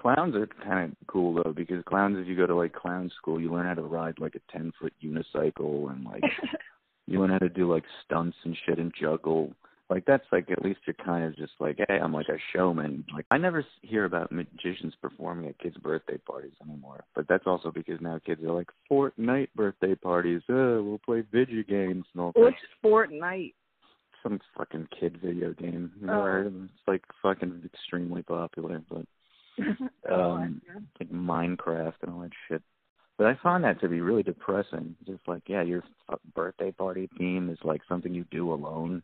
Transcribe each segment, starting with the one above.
Clowns are kind of cool though because clowns, if you go to like clown school, you learn how to ride like a ten foot unicycle and like you learn how to do like stunts and shit and juggle. Like that's like at least you're kind of just like, hey, I'm like a showman. Like I never hear about magicians performing at kids' birthday parties anymore. But that's also because now kids are like Fortnite birthday parties. Uh, we'll play video games and all. What's Fortnite? Some fucking kid video game. You know, Oh. It's like fucking extremely popular, but um like Minecraft and all that shit. But I find that to be really depressing. Just like, yeah, your birthday party theme is like something you do alone.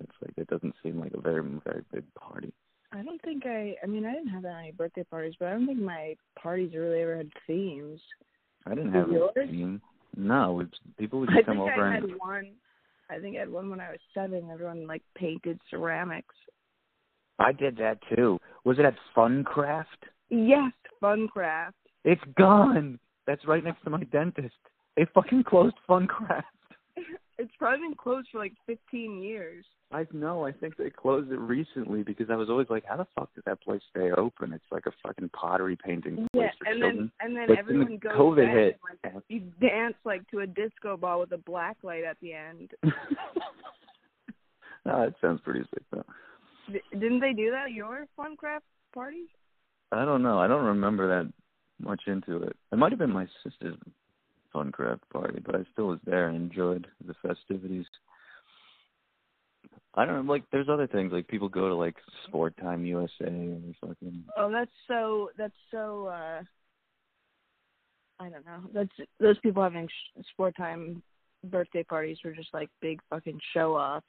It's like it doesn't seem like a very very big party. I don't think I. I mean, I didn't have that many birthday parties, but I don't think my parties really ever had themes. I didn't Did have a yours? theme. No, it's, people would I just think come over I and had one. I think I had one when I was seven. Everyone like painted ceramics. I did that too. Was it at Funcraft? Yes, Funcraft. It's gone. That's right next to my dentist. They fucking closed Funcraft. It's probably been closed for like 15 years. I know. I think they closed it recently because I was always like, how the fuck did that place stay open? It's like a fucking pottery painting place Yeah, for and children. then and then But everyone goes COVID hit. and, like, you dance like to a disco ball with a black light at the end. no, that sounds pretty sick though. Didn't they do that at your Funcraft party? I don't know. I don't remember that much into it. It might have been my sister's Funcraft party, but I still was there and enjoyed the festivities. I don't know. Like, there's other things like people go to like Sport Time USA or fucking. Oh, that's so. That's so. uh I don't know. That's those people having sh- sport time birthday parties were just like big fucking show offs.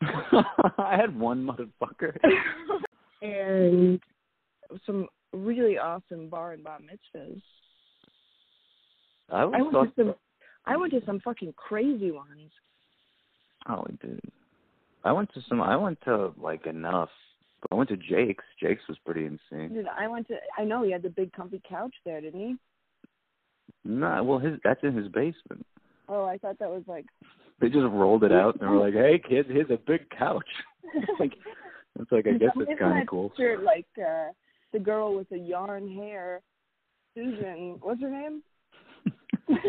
I had one motherfucker. and some really awesome bar and bat mitzvahs. I I went to some. I went to some fucking crazy ones. oh, dude. I went to some. I went to like enough. I went to Jake's. Jake's was pretty insane. Dude, I went to. I know he had the big comfy couch there, didn't he? No, well, his that's in his basement. Oh, I thought that was like. They just rolled it out and they were like, "Hey, kids, here's a big couch." like, it's like I guess it's kind of cool. picture, like uh the girl with the yarn hair, Susan. What's her name?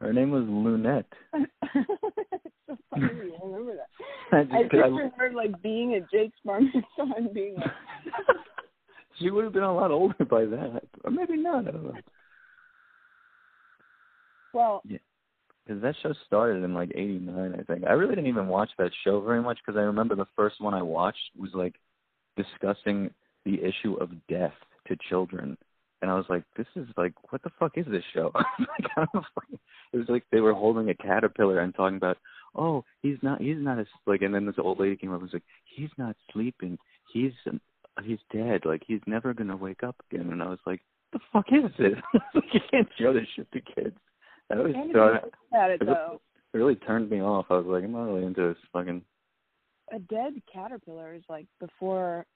Her name was Loonette. it's so funny. I remember that. I I just, I- picture her like being at Jake's mitzvah and being like, she would have been a lot older by then, or maybe not. I don't know. well, Because that show started in like '89, I think. I really didn't even watch that show very much because I remember the first one I watched was like discussing the issue of death to children, and I was like, "This is like, what the fuck is this show?" like, I it was like they were holding a caterpillar and talking about, "Oh, he's not, he's not as like," and then this old lady came up and was like, "He's not sleeping. He's he's dead. Like he's never gonna wake up again." And I was like, "The fuck is this? like, you can't show this shit to kids." I was looks at it it- though. it really turned me off. I was like, I'm not really into this fucking. A dead caterpillar is like before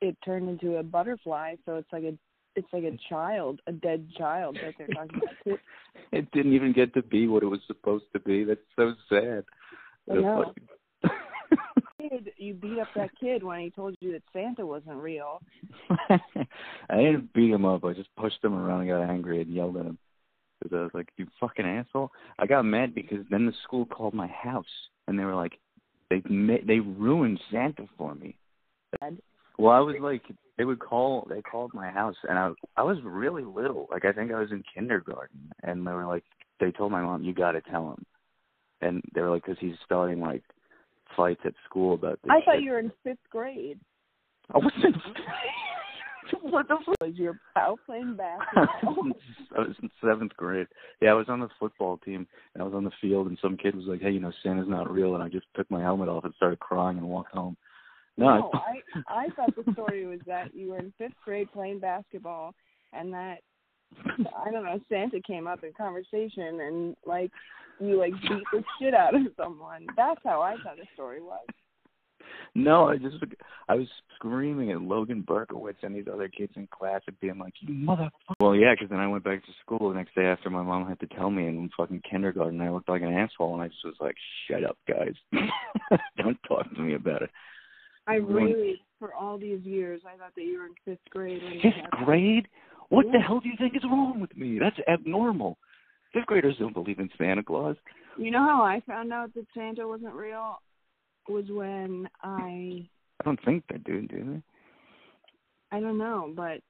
it turned into a butterfly, so it's like a it's like a child, a dead child that they're talking about. too. It didn't even get to be what it was supposed to be. That's so sad. I know. Kid, you beat up that kid when he told you that Santa wasn't real. I didn't beat him up. I just pushed him around and got angry and yelled at him. Because I was like, "You fucking asshole!" I got mad because then the school called my house and they were like, "They they ruined Santa for me." Well, I was like, they would call. They called my house, and I I was really little. Like I think I was in kindergarten, and they were like, they told my mom, "You got to tell him," and they were like, because he's starting like fights at school about this. I thought shit. you were in fifth grade. I wasn't. What the fuck? Was your pal playing basketball? I was in seventh grade. Yeah, I was on the football team, and I was on the field, and some kid was like, "Hey, you know, Santa's not real," and I just took my helmet off and started crying and walked home. No, no, I I thought the story was that you were in fifth grade playing basketball, and that I don't know Santa came up in conversation and like you like beat the shit out of someone. That's how I thought the story was. No, I just I was screaming at Logan Berkowitz and these other kids in class and being like, "You motherfucker!" Well, yeah, because then I went back to school the next day after my mom had to tell me in fucking kindergarten I looked like an asshole, and I just was like, "Shut up, guys! Don't talk to me about it." I really, for all these years, I thought that you were in fifth grade. Fifth grade? What the hell do you think is wrong with me? That's abnormal. Fifth graders don't believe in Santa Claus. You know how I found out that Santa wasn't real? Was when I, I don't think they do, do they? I don't know, but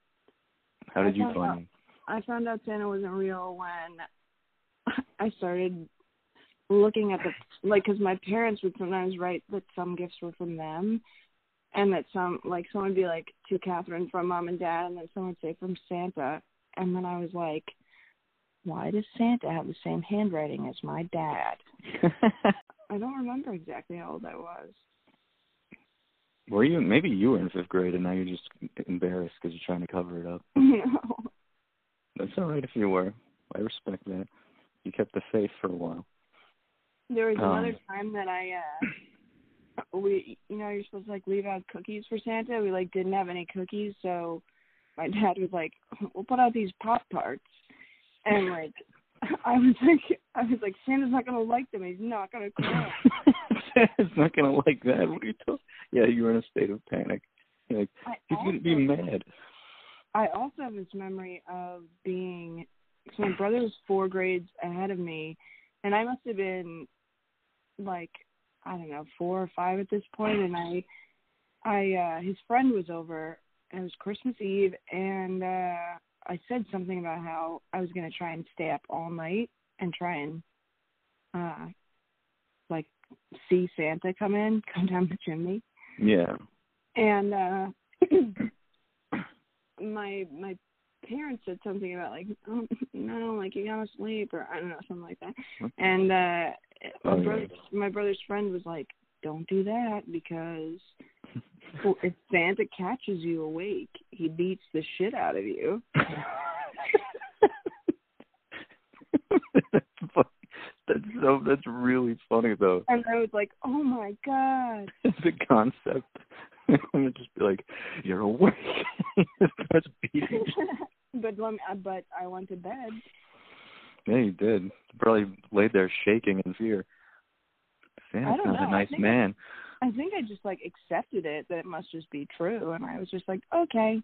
How did I you find out- I found out Santa wasn't real when I started looking at the like because my parents would sometimes write that some gifts were from them, and that some like someone would be like to Catherine from mom and dad, and then someone would say from Santa, and then I was like, why does Santa have the same handwriting as my dad? I don't remember exactly how old I was. were you? Maybe you were in fifth grade, and now you're just embarrassed because you're trying to cover it up. no. That's all right if you were. I respect that. You kept the faith for a while. There was Um, another time that I uh we you know, you're supposed to like leave out cookies for Santa. We like didn't have any cookies, so my dad was like, We'll put out these pop tarts and like I was like I was like, not gonna like them, he's not gonna cry. Santa's not gonna like that. What are you talking? Yeah, you're in a state of panic. You're like I he's gonna be mad. I also have this memory of being so my brother was four grades ahead of me and I must have been like I don't know, four or five at this point and I I uh his friend was over and it was Christmas Eve and uh I said something about how I was gonna try and stay up all night and try and uh like see Santa come in, come down the chimney. Yeah. And uh my my parents said something about like oh, no like you gotta sleep or i don't know something like that and uh my Oh, yeah. brother my brother's friend was like don't do that because if santa catches you awake he beats the shit out of you that's funny. That's so. That's really funny though. and i was like oh my god the concept. I'm just be like, "You're awake." That's beating. but let me, uh, but i went to bed Yeah, you did. Probably laid there shaking in fear. Santa's I not know. a I nice think- man. i think i just like accepted it that it must just be true and i was just like okay